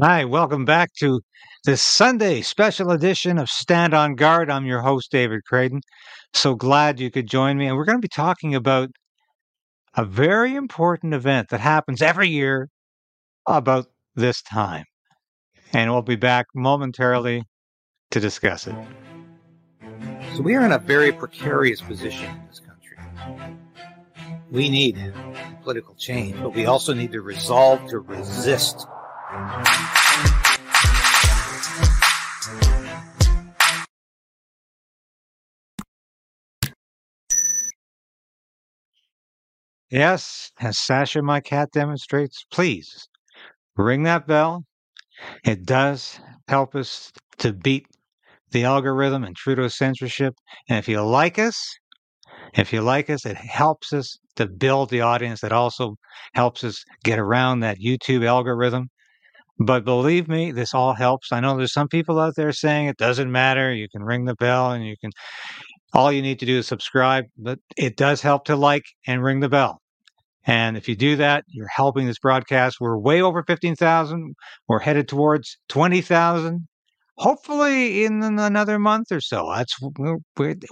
Hi, welcome back to this Sunday special edition of Stand on Guard. I'm your host, David Krayden. So glad you could join me. And we're going to be talking about a very important event that happens every year about this time. And we'll be back momentarily to discuss it. So we are in a very precarious position in this country. We need political change, but we also need to resolve to resist Yes, as Sasha, my cat, demonstrates, please ring that bell. It does help us to beat the algorithm and Trudeau censorship. And if you like us, if you like us, it helps us to build the audience. It also helps us get around that YouTube algorithm. But believe me, this all helps. I know there's some people out there saying it doesn't matter. You can ring the bell and you can, all you need to do is subscribe, but it does help to like and ring the bell. And if you do that, you're helping this broadcast. We're way over 15,000. We're headed towards 20,000. Hopefully in another month or so. That's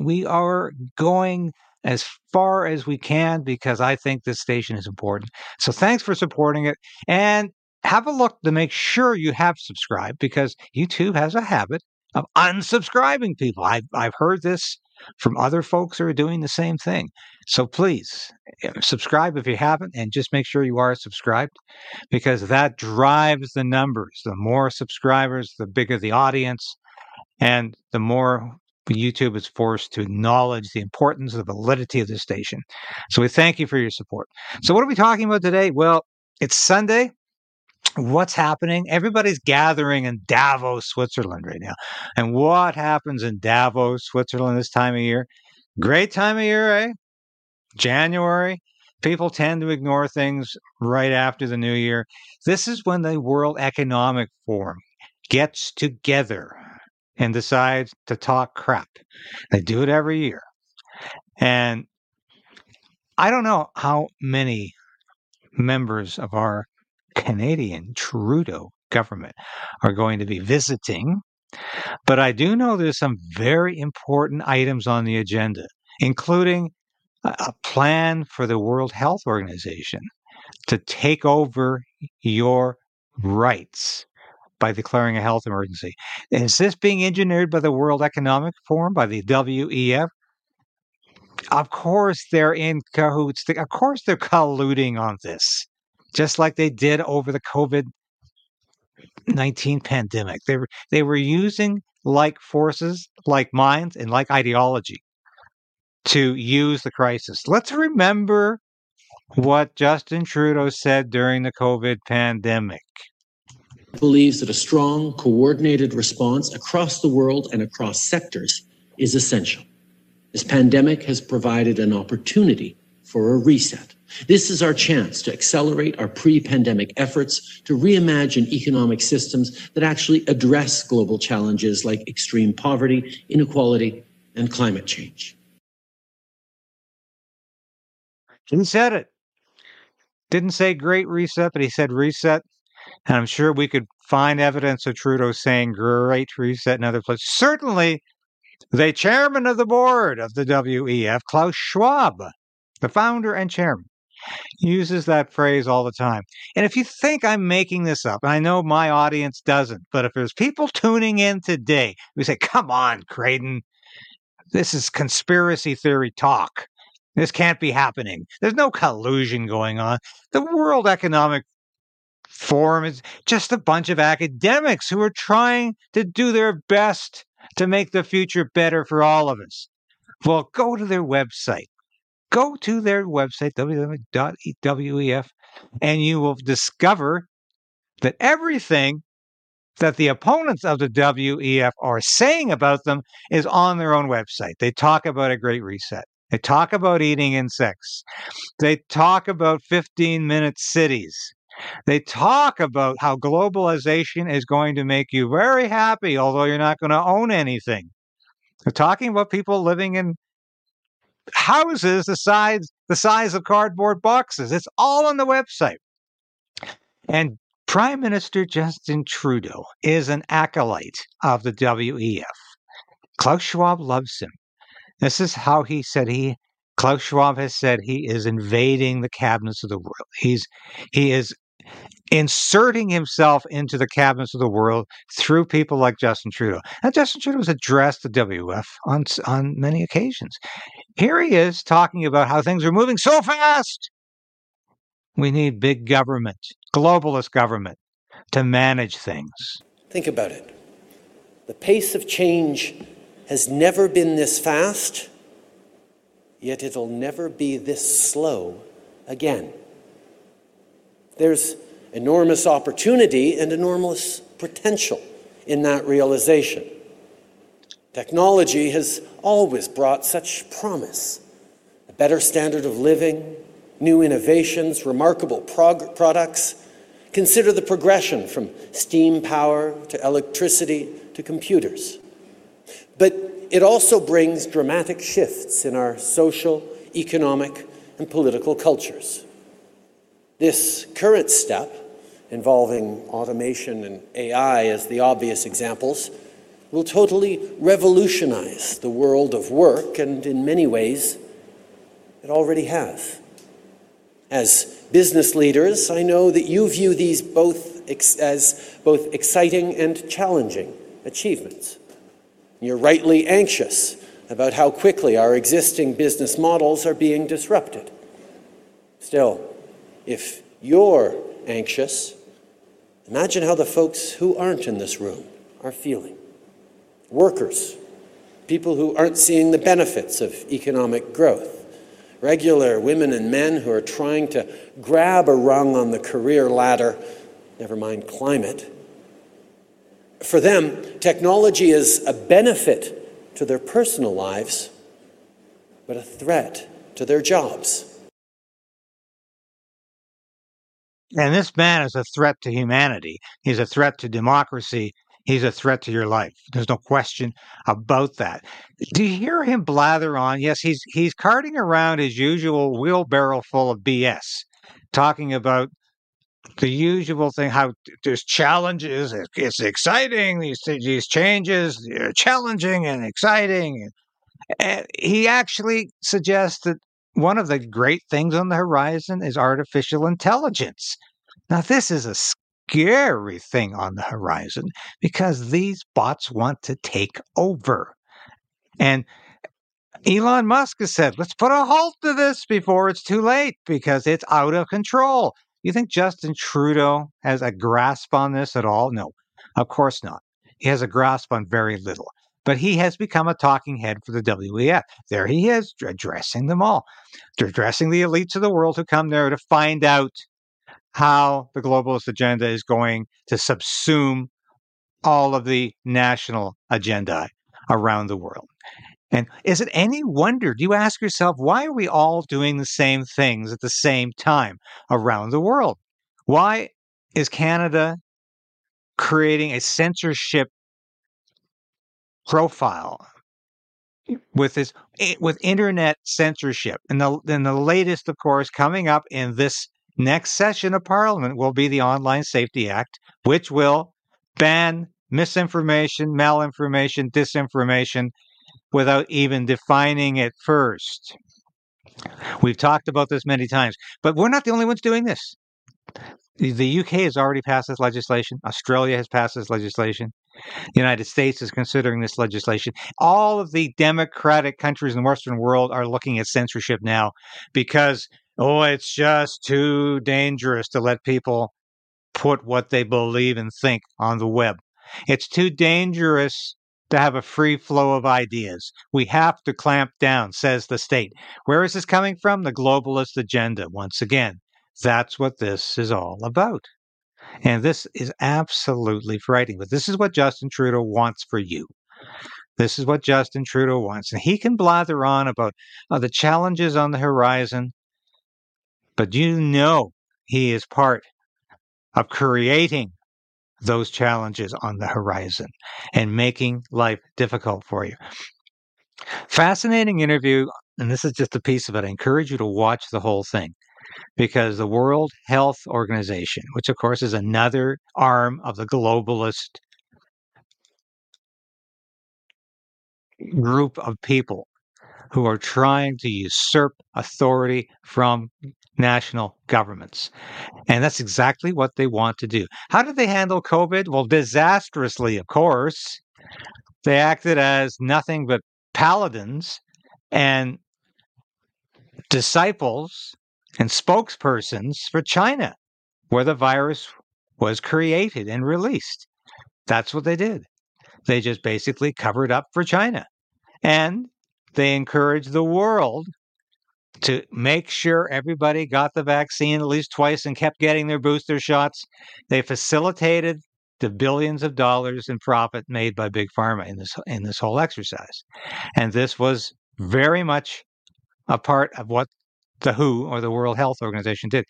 we are going as far as we can because I think this station is important. So thanks for supporting it. And have a look to make sure you have subscribed because YouTube has a habit of unsubscribing people. I've, I've heard this from other folks who are doing the same thing. So please eh, subscribe if you haven't and just make sure you are subscribed because that drives the numbers. The more subscribers, the bigger the audience, and the more YouTube is forced to acknowledge the importance, of the validity of the station. So we thank you for your support. So, what are we talking about today? Well, it's Sunday what's happening? Everybody's gathering in Davos, Switzerland right now. And what happens in Davos, Switzerland this time of year? Great time of year, eh? January. People tend to ignore things right after the new year. This is when the World Economic Forum gets together and decides to talk crap. They do it every year. And I don't know how many members of our Canadian Trudeau government are going to be visiting. But I do know there's some very important items on the agenda, including a plan for the World Health Organization to take over your rights by declaring a health emergency. Is this being engineered by the World Economic Forum, by the WEF? Of course, they're in cahoots. Of course, they're colluding on this just like they did over the COVID 19 pandemic. They were, they were using like forces, like minds, and like ideology to use the crisis. Let's remember what Justin Trudeau said during the COVID pandemic. Believes that a strong, coordinated response across the world and across sectors is essential. This pandemic has provided an opportunity for a reset this is our chance to accelerate our pre pandemic efforts to reimagine economic systems that actually address global challenges like extreme poverty, inequality, and climate change. He said it. Didn't say great reset, but he said reset. And I'm sure we could find evidence of Trudeau saying great reset in other places. Certainly, the chairman of the board of the WEF, Klaus Schwab, the founder and chairman, uses that phrase all the time. And if you think I'm making this up, I know my audience doesn't, but if there's people tuning in today we say, come on, Krayden, this is conspiracy theory talk. This can't be happening. There's no collusion going on. The World Economic Forum is just a bunch of academics who are trying to do their best to make the future better for all of us. Well, go to their website go to their website, www.wef, and you will discover that everything that the opponents of the WEF are saying about them is on their own website. They talk about a great reset. They talk about eating insects. They talk about 15 minute cities. They talk about how globalization is going to make you very happy, although you're not going to own anything. They're talking about people living in houses the size the size of cardboard boxes. It's all on the website. And Prime Minister Justin Trudeau is an acolyte of the WEF. Klaus Schwab loves him. This is how he said he Klaus Schwab has said he is invading the cabinets of the world. He's he is inserting himself into the cabinets of the world through people like Justin Trudeau. And Justin Trudeau has addressed the WF on on many occasions. Here he is talking about how things are moving so fast. We need big government, globalist government, to manage things. Think about it. The pace of change has never been this fast, yet it'll never be this slow again. There's enormous opportunity and enormous potential in that realization. Technology has always brought such promise a better standard of living, new innovations, remarkable prog- products. Consider the progression from steam power to electricity to computers. But it also brings dramatic shifts in our social, economic, and political cultures. This current step, involving automation and AI as the obvious examples, will totally revolutionize the world of work, and in many ways, it already has. As business leaders, I know that you view these both as both exciting and challenging achievements. You're rightly anxious about how quickly our existing business models are being disrupted. Still, if you're anxious, imagine how the folks who aren't in this room are feeling. Workers, people who aren't seeing the benefits of economic growth, regular women and men who are trying to grab a rung on the career ladder, never mind climate. For them, technology is a benefit to their personal lives, but a threat to their jobs. And this man is a threat to humanity. He's a threat to democracy. He's a threat to your life. There's no question about that. Do you hear him blather on? Yes, he's he's carting around his usual wheelbarrow full of BS, talking about the usual thing how there's challenges it's exciting these these changes are challenging and exciting and he actually suggests that one of the great things on the horizon is artificial intelligence now this is a scary thing on the horizon because these bots want to take over and Elon Musk has said, let's put a halt to this before it's too late because it's out of control. You think Justin Trudeau has a grasp on this at all? No, of course not. He has a grasp on very little. But he has become a talking head for the WEF. There he is, addressing them all, addressing the elites of the world who come there to find out how the globalist agenda is going to subsume all of the national agenda around the world. And is it any wonder? Do you ask yourself, why are we all doing the same things at the same time around the world? Why is Canada creating a censorship profile with this eh, with internet censorship? And the and the latest, of course, coming up in this next session of Parliament will be the Online Safety Act, which will ban misinformation, malinformation, disinformation without even defining it first. We've talked about this many times, but we're not the only ones doing this. The UK has already passed this legislation. Australia has passed this legislation. The United States is considering this legislation. All of the democratic countries in the Western world are looking at censorship now because, oh, it's just too dangerous to let people put what they believe and think on the web. It's too dangerous to have a free flow of ideas. We have to clamp down, says the state. Where is this coming from? The globalist agenda. Once again, that's what this is all about. And this is absolutely frightening. But this is what Justin Trudeau wants for you. This is what Justin Trudeau wants. And he can blather on about uh, the challenges on the horizon, but you know he is part of creating those challenges on the horizon and making life difficult for you. Fascinating interview. And this is just a piece of it. I encourage you to watch the whole thing. Because the World Health Organization, which of course is another arm of the globalist group of people who are trying to usurp authority from national governments. And that's exactly what they want to do. How did they handle COVID? Well, disastrously, of course. They acted as nothing but paladins and disciples and spokespersons for China, where the virus was created and released. That's what they did. They just basically covered up for China. And they encouraged the world to make sure everybody got the vaccine at least twice and kept getting their booster shots. They facilitated the billions of dollars in profit made by big pharma in this in this whole exercise. And this was very much a part of what the WHO or the World Health Organization did.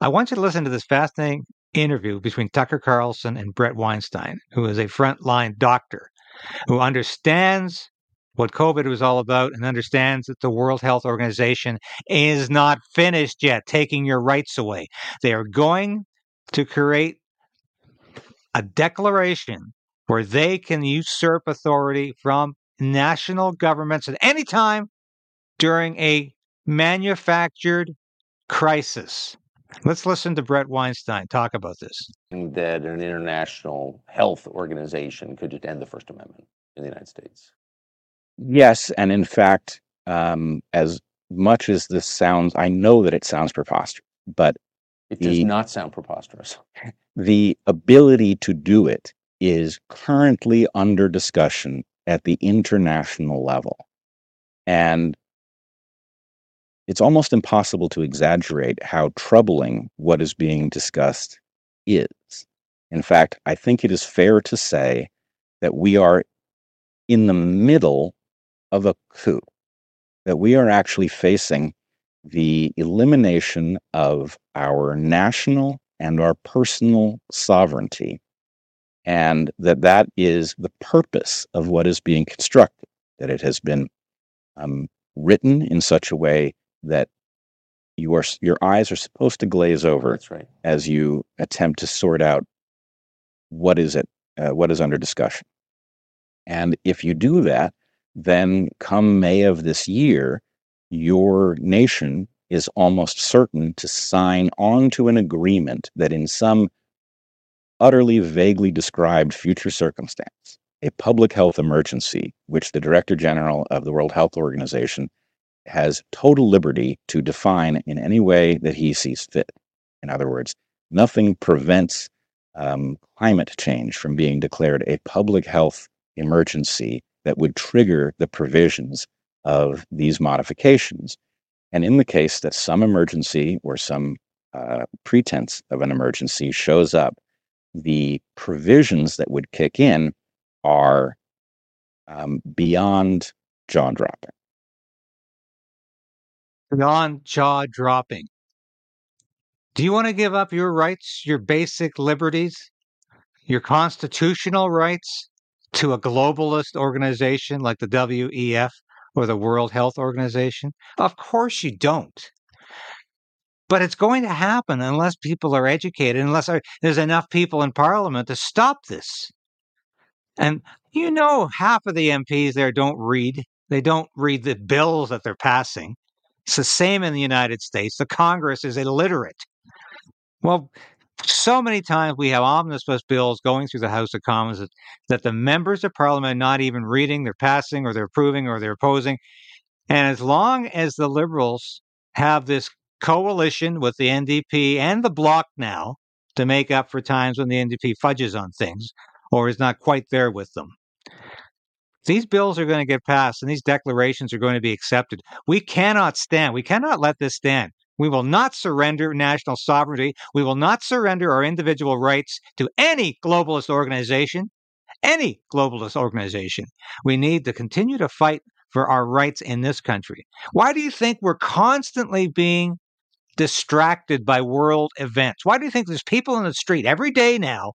I want you to listen to this fascinating interview between Tucker Carlson and Bret Weinstein, who is a frontline doctor who understands what COVID was all about and understands that the World Health Organization is not finished yet taking your rights away. They are going to create a declaration where they can usurp authority from national governments at any time during a manufactured crisis. Let's listen to Bret Weinstein talk about this. That an international health organization could just end the First Amendment in the United States. Yes, and in fact, um, as much as this sounds, I know that it sounds preposterous, but It does The- not sound preposterous. the ability to do it is currently under discussion at the international level. And it's almost impossible to exaggerate how troubling what is being discussed is. In fact, I think it is fair to say that we are in the middle of a coup, that we are actually facing the elimination of our national and our personal sovereignty and that that is the purpose of what is being constructed that it has been um, written in such a way that you are your eyes are supposed to glaze over That's right. as you attempt to sort out what is it uh, what is under discussion and if you do that then come may of this year your nation is almost certain to sign on to an agreement that in some utterly vaguely described future circumstance a public health emergency which the director general of the world health organization has total liberty to define in any way that he sees fit in other words nothing prevents um, climate change from being declared a public health emergency that would trigger the provisions of these modifications. And in the case that some emergency or some uh, pretense of an emergency shows up, the provisions that would kick in are um, beyond jaw dropping. Beyond jaw dropping. Do you want to give up your rights, your basic liberties, your constitutional rights to a globalist organization like the WEF or the World Health Organization? Of course you don't. But it's going to happen unless people are educated, unless there's enough people in Parliament to stop this. And you know, half of the MPs there don't read. They don't read the bills that they're passing. It's the same in the United States. The Congress is illiterate. Well, so many times we have omnibus bills going through the House of Commons that, that the members of Parliament are not even reading, they're passing, or they're approving, or they're opposing. And as long as the Liberals have this coalition with the NDP and the Bloc now to make up for times when the NDP fudges on things or is not quite there with them, these bills are going to get passed and these declarations are going to be accepted. We cannot stand, we cannot let this stand. We will not surrender national sovereignty. We will not surrender our individual rights to any globalist organization, any globalist organization. We need to continue to fight for our rights in this country. Why do you think we're constantly being distracted by world events? Why do you think there's people in the street every day now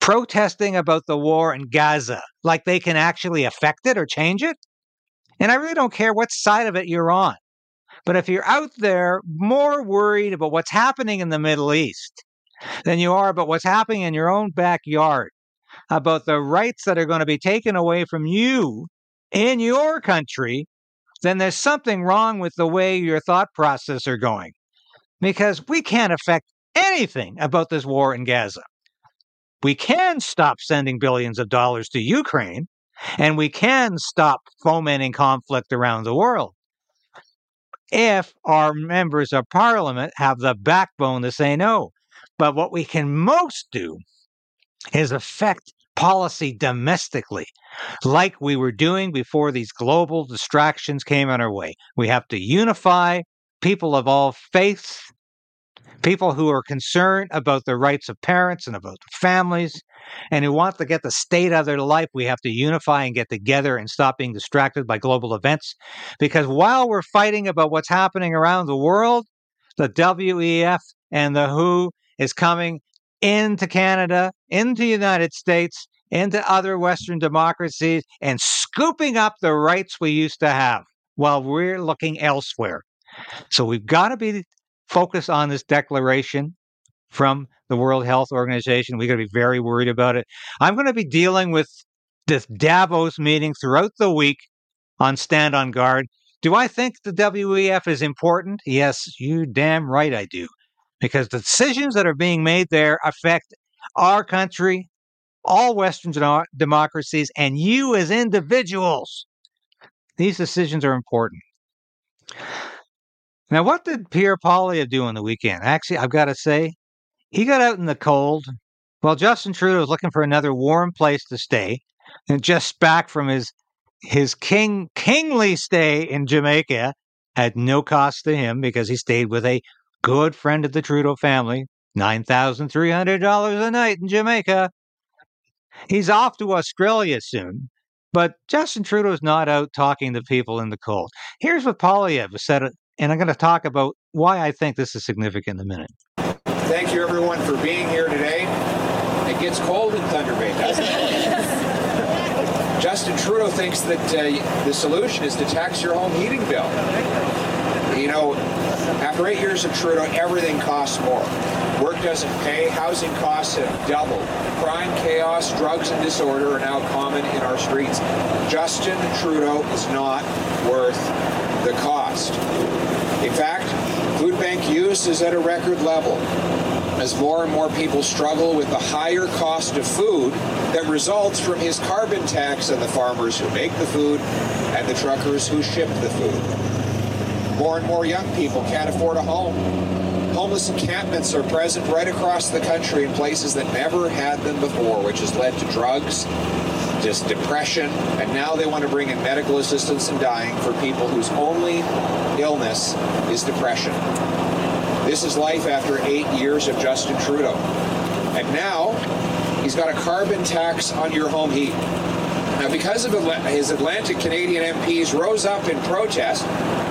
protesting about the war in Gaza like they can actually affect it or change it? And I really don't care what side of it you're on. But if you're out there more worried about what's happening in the Middle East than you are about what's happening in your own backyard, about the rights that are going to be taken away from you in your country, then there's something wrong with the way your thought process are going. Because we can't affect anything about this war in Gaza. We can stop sending billions of dollars to Ukraine, and we can stop fomenting conflict around the world if our members of parliament have the backbone to say no. But what we can most do is affect policy domestically, like we were doing before these global distractions came on our way. We have to unify people of all faiths, people who are concerned about the rights of parents and about families, and who want to get the state out of their life. We have to unify and get together and stop being distracted by global events. Because while we're fighting about what's happening around the world, the WEF and the WHO is coming into Canada, into the United States, into other Western democracies, and scooping up the rights we used to have while we're looking elsewhere. So we've got to be focused on this declaration from the World Health Organization. We're going to be very worried about it. I'm going to be dealing with this Davos meeting throughout the week on Stand on Guard. Do I think the WEF is important? Yes, you damn right I do because the decisions that are being made there affect our country, all Western democracies, and you as individuals. These decisions are important. Now, what did Pierre Poilievre do on the weekend? Actually, I've got to say, he got out in the cold while Justin Trudeau was looking for another warm place to stay and just back from his his king kingly stay in Jamaica at no cost to him because he stayed with a good friend of the Trudeau family, $9,300 a night in Jamaica. He's off to Australia soon, but Justin Trudeau's not out talking to people in the cold. Here's what Poilievre said, and I'm going to talk about why I think this is significant in a minute. Thank you, everyone, for being here today. It gets cold in Thunder Bay, doesn't it? Justin Trudeau thinks that uh, the solution is to tax your home heating bill. You know, after eight years of Trudeau, everything costs more. Work doesn't pay, housing costs have doubled. Crime, chaos, drugs, and disorder are now common in our streets. Justin Trudeau is not worth the cost. In fact, food bank use is at a record level as more and more people struggle with the higher cost of food that results from his carbon tax on the farmers who make the food and the truckers who ship the food. More and more young people can't afford a home. Homeless encampments are present right across the country in places that never had them before, which has led to drugs, just depression, and now they want to bring in medical assistance in dying for people whose only illness is depression. This is life after eight years of Justin Trudeau. And now he's got a carbon tax on your home heat. Now, because of his Atlantic Canadian MPs rose up in protest,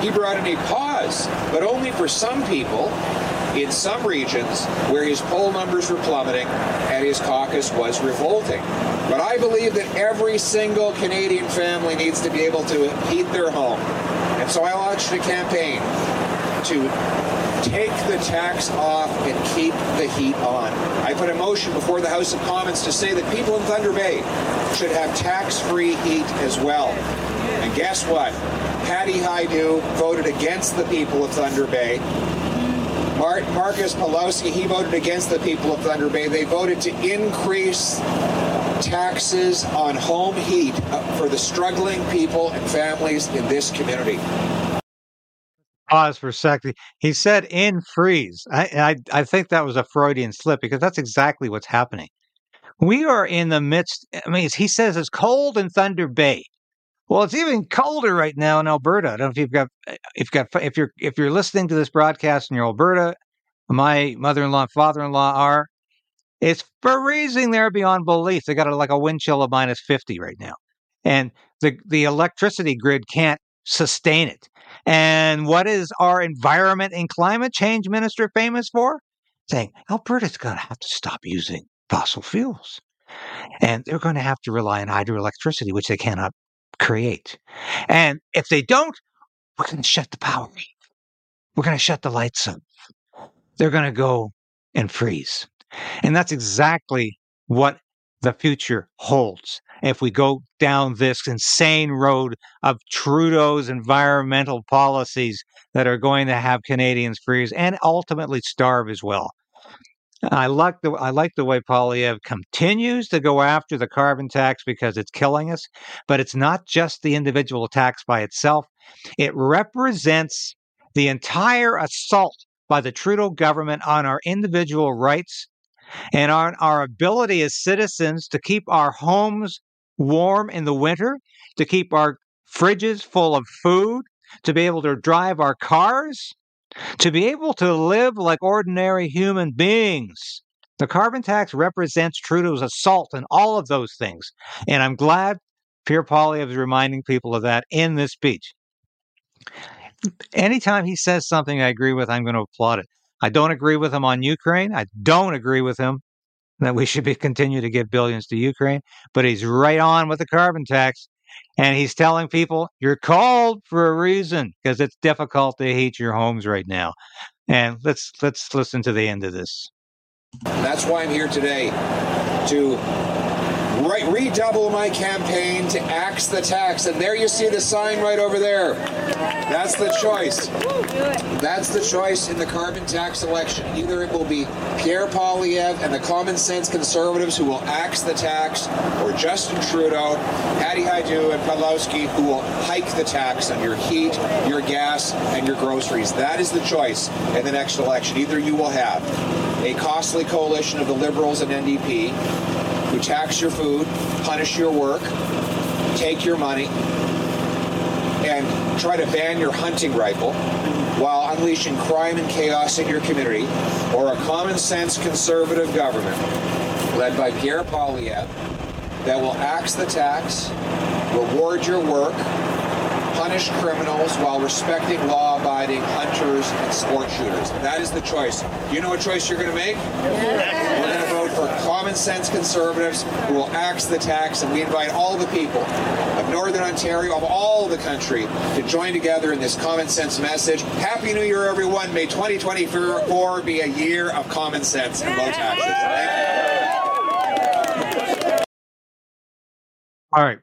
he brought in a pause, but only for some people in some regions where his poll numbers were plummeting and his caucus was revolting. But I believe that every single Canadian family needs to be able to heat their home. And so I launched a campaign to take the tax off and keep the heat on. I put a motion before the House of Commons to say that people in Thunder Bay should have tax-free heat as well. And guess what? Patty Hajdu voted against the people of Thunder Bay. Mar- Marcus Powlowski, he voted against the people of Thunder Bay. They voted to increase taxes on home heat uh, for the struggling people and families in this community pause for a second. He said in freeze. I, I, I think that was a Freudian slip because that's exactly what's happening. We are in the midst. I mean, he says it's cold in Thunder Bay. Well, it's even colder right now in Alberta. I don't know if you've got if you've got if you're if you're listening to this broadcast in Alberta, my mother-in-law and father-in-law are. It's freezing there beyond belief. They got a, like a wind chill of minus fifty right now, and the the electricity grid can't sustain it. And what is our environment and climate change minister famous for? Saying Alberta's going to have to stop using fossil fuels. And they're going to have to rely on hydroelectricity, which they cannot create. And if they don't, we're going to shut the power mm. we're going to shut the lights off. They're going to go and freeze. And that's exactly what the future holds. If we go down this insane road of Trudeau's environmental policies that are going to have Canadians freeze and ultimately starve as well. I like the I like the way Poilievre continues to go after the carbon tax because it's killing us, but it's not just the individual tax by itself. It represents the entire assault by the Trudeau government on our individual rights and on our ability as citizens to keep our homes warm in the winter, to keep our fridges full of food, to be able to drive our cars, to be able to live like ordinary human beings. The carbon tax represents Trudeau's assault on all of those things. And I'm glad Pierre Poilievre is reminding people of that in this speech. Anytime he says something I agree with, I'm going to applaud it. I don't agree with him on Ukraine. I don't agree with him that we should be continue to give billions to Ukraine, but he's right on with the carbon tax. And he's telling people you're called for a reason because it's difficult to heat your homes right now. And let's let's listen to the end of this. That's why I'm here today to right, redouble my campaign to axe the tax. And there you see the sign right over there. That's the choice. That's the choice in the carbon tax election. Either it will be Pierre Poilievre and the common sense conservatives who will axe the tax, or Justin Trudeau, Patty Hajdu, and Powlowski who will hike the tax on your heat, your gas, and your groceries. That is the choice in the next election. Either you will have a costly coalition of the Liberals and NDP who tax your food, punish your work, take your money, and try to ban your hunting rifle while unleashing crime and chaos in your community, or a common sense conservative government led by Pierre Poilievre that will axe the tax, reward your work, punish criminals while respecting law abiding hunters and sport shooters. That is the choice. You know what choice you're going to make? We're going to vote for common sense conservatives who will axe the tax, and we invite all the people of Northern Ontario, of all the country, to join together in this common sense message. Happy New Year, everyone. May 2024 be a year of common sense and low taxes. All right.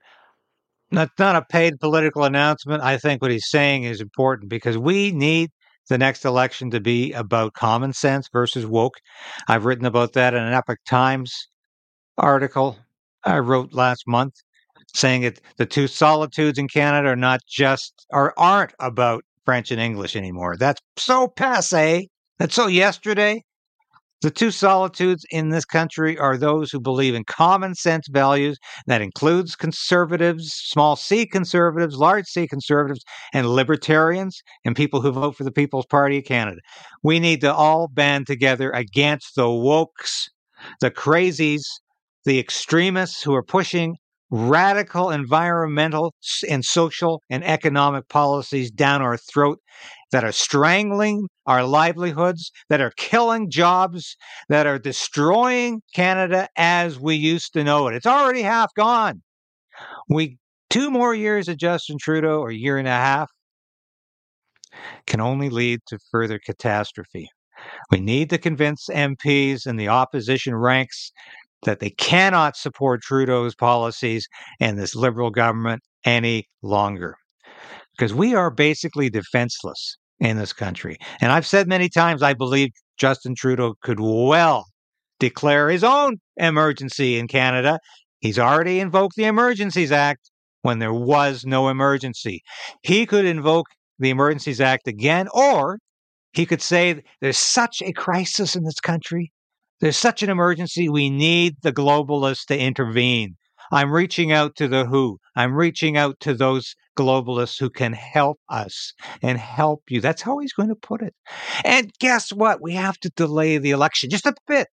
That's not a paid political announcement. I think what he's saying is important because we need the next election to be about common sense versus woke. I've written about that in an Epoch Times article I wrote last month saying that the two solitudes in Canada are not just or aren't about French and English anymore. That's so passe. That's so yesterday. The two solitudes in this country are those who believe in common sense values. That includes conservatives, small c conservatives, large c conservatives, and libertarians, and people who vote for the People's Party of Canada. We need to all band together against the wokes, the crazies, the extremists who are pushing radical environmental and social and economic policies down our throat that are strangling our livelihoods, that are killing jobs, that are destroying Canada as we used to know it. It's already half gone. We two more years of Justin Trudeau or a year and a half can only lead to further catastrophe. We need to convince MPs in the opposition ranks that they cannot support Trudeau's policies and this liberal government any longer. Because we are basically defenseless in this country. And I've said many times I believe Justin Trudeau could well declare his own emergency in Canada. He's already invoked the Emergencies Act when there was no emergency. He could invoke the Emergencies Act again, or he could say there's such a crisis in this country there's such an emergency. We need the globalists to intervene. I'm reaching out to the WHO. I'm reaching out to those globalists who can help us and help you. That's how he's going to put it. And guess what? We have to delay the election just a bit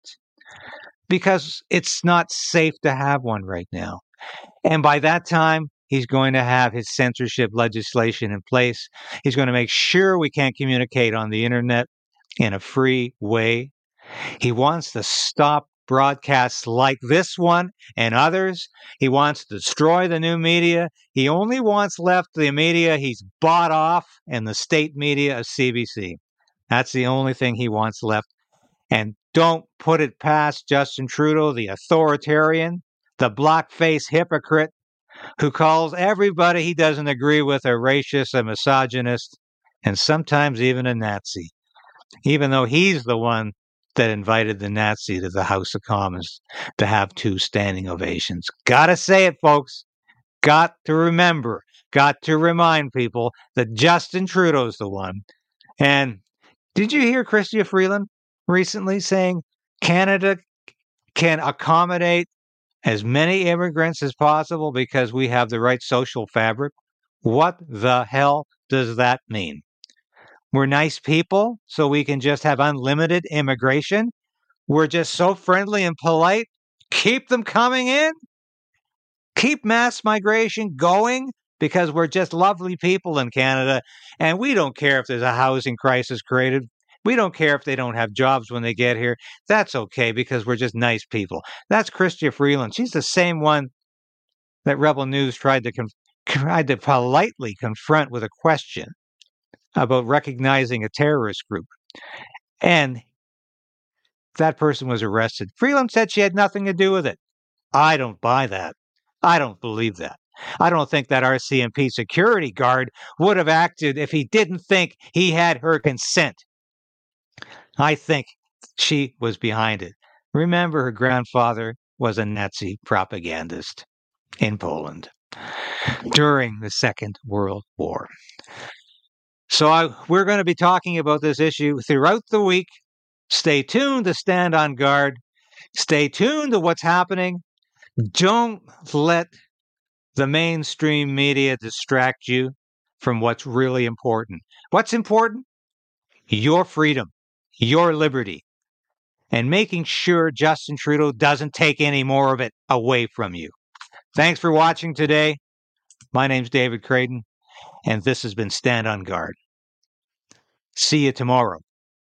because it's not safe to have one right now. And by that time, he's going to have his censorship legislation in place. He's going to make sure we can't communicate on the internet in a free way. He wants to stop broadcasts like this one and others. He wants to destroy the new media. He only wants left the media he's bought off and the state media of CBC. That's the only thing he wants left. And don't put it past Justin Trudeau, the authoritarian, the black-faced hypocrite who calls everybody he doesn't agree with a racist, a misogynist, and sometimes even a Nazi, even though he's the one that invited the Nazi to the House of Commons to have two standing ovations. Gotta say it, folks. Got to remember, got to remind people that Justin Trudeau's the one. And did you hear Chrystia Freeland recently saying Canada can accommodate as many immigrants as possible because we have the right social fabric? What the hell does that mean? We're nice people, so we can just have unlimited immigration. We're just so friendly and polite. Keep them coming in. Keep mass migration going because we're just lovely people in Canada. And we don't care if there's a housing crisis created. We don't care if they don't have jobs when they get here. That's okay because we're just nice people. That's Chrystia Freeland. She's the same one that Rebel News tried to con- tried to politely confront with a question about recognizing a terrorist group. And that person was arrested. Freeland said she had nothing to do with it. I don't buy that. I don't believe that. I don't think that RCMP security guard would have acted if he didn't think he had her consent. I think she was behind it. Remember, her grandfather was a Nazi propagandist in Poland during the Second World War. So I, we're going to be talking about this issue throughout the week. Stay tuned to Stand on Guard. Stay tuned to what's happening. Don't let the mainstream media distract you from what's really important. What's important? Your freedom, your liberty, and making sure Justin Trudeau doesn't take any more of it away from you. Thanks for watching today. My name's David Krayden and this has been Stand on Guard. See you tomorrow.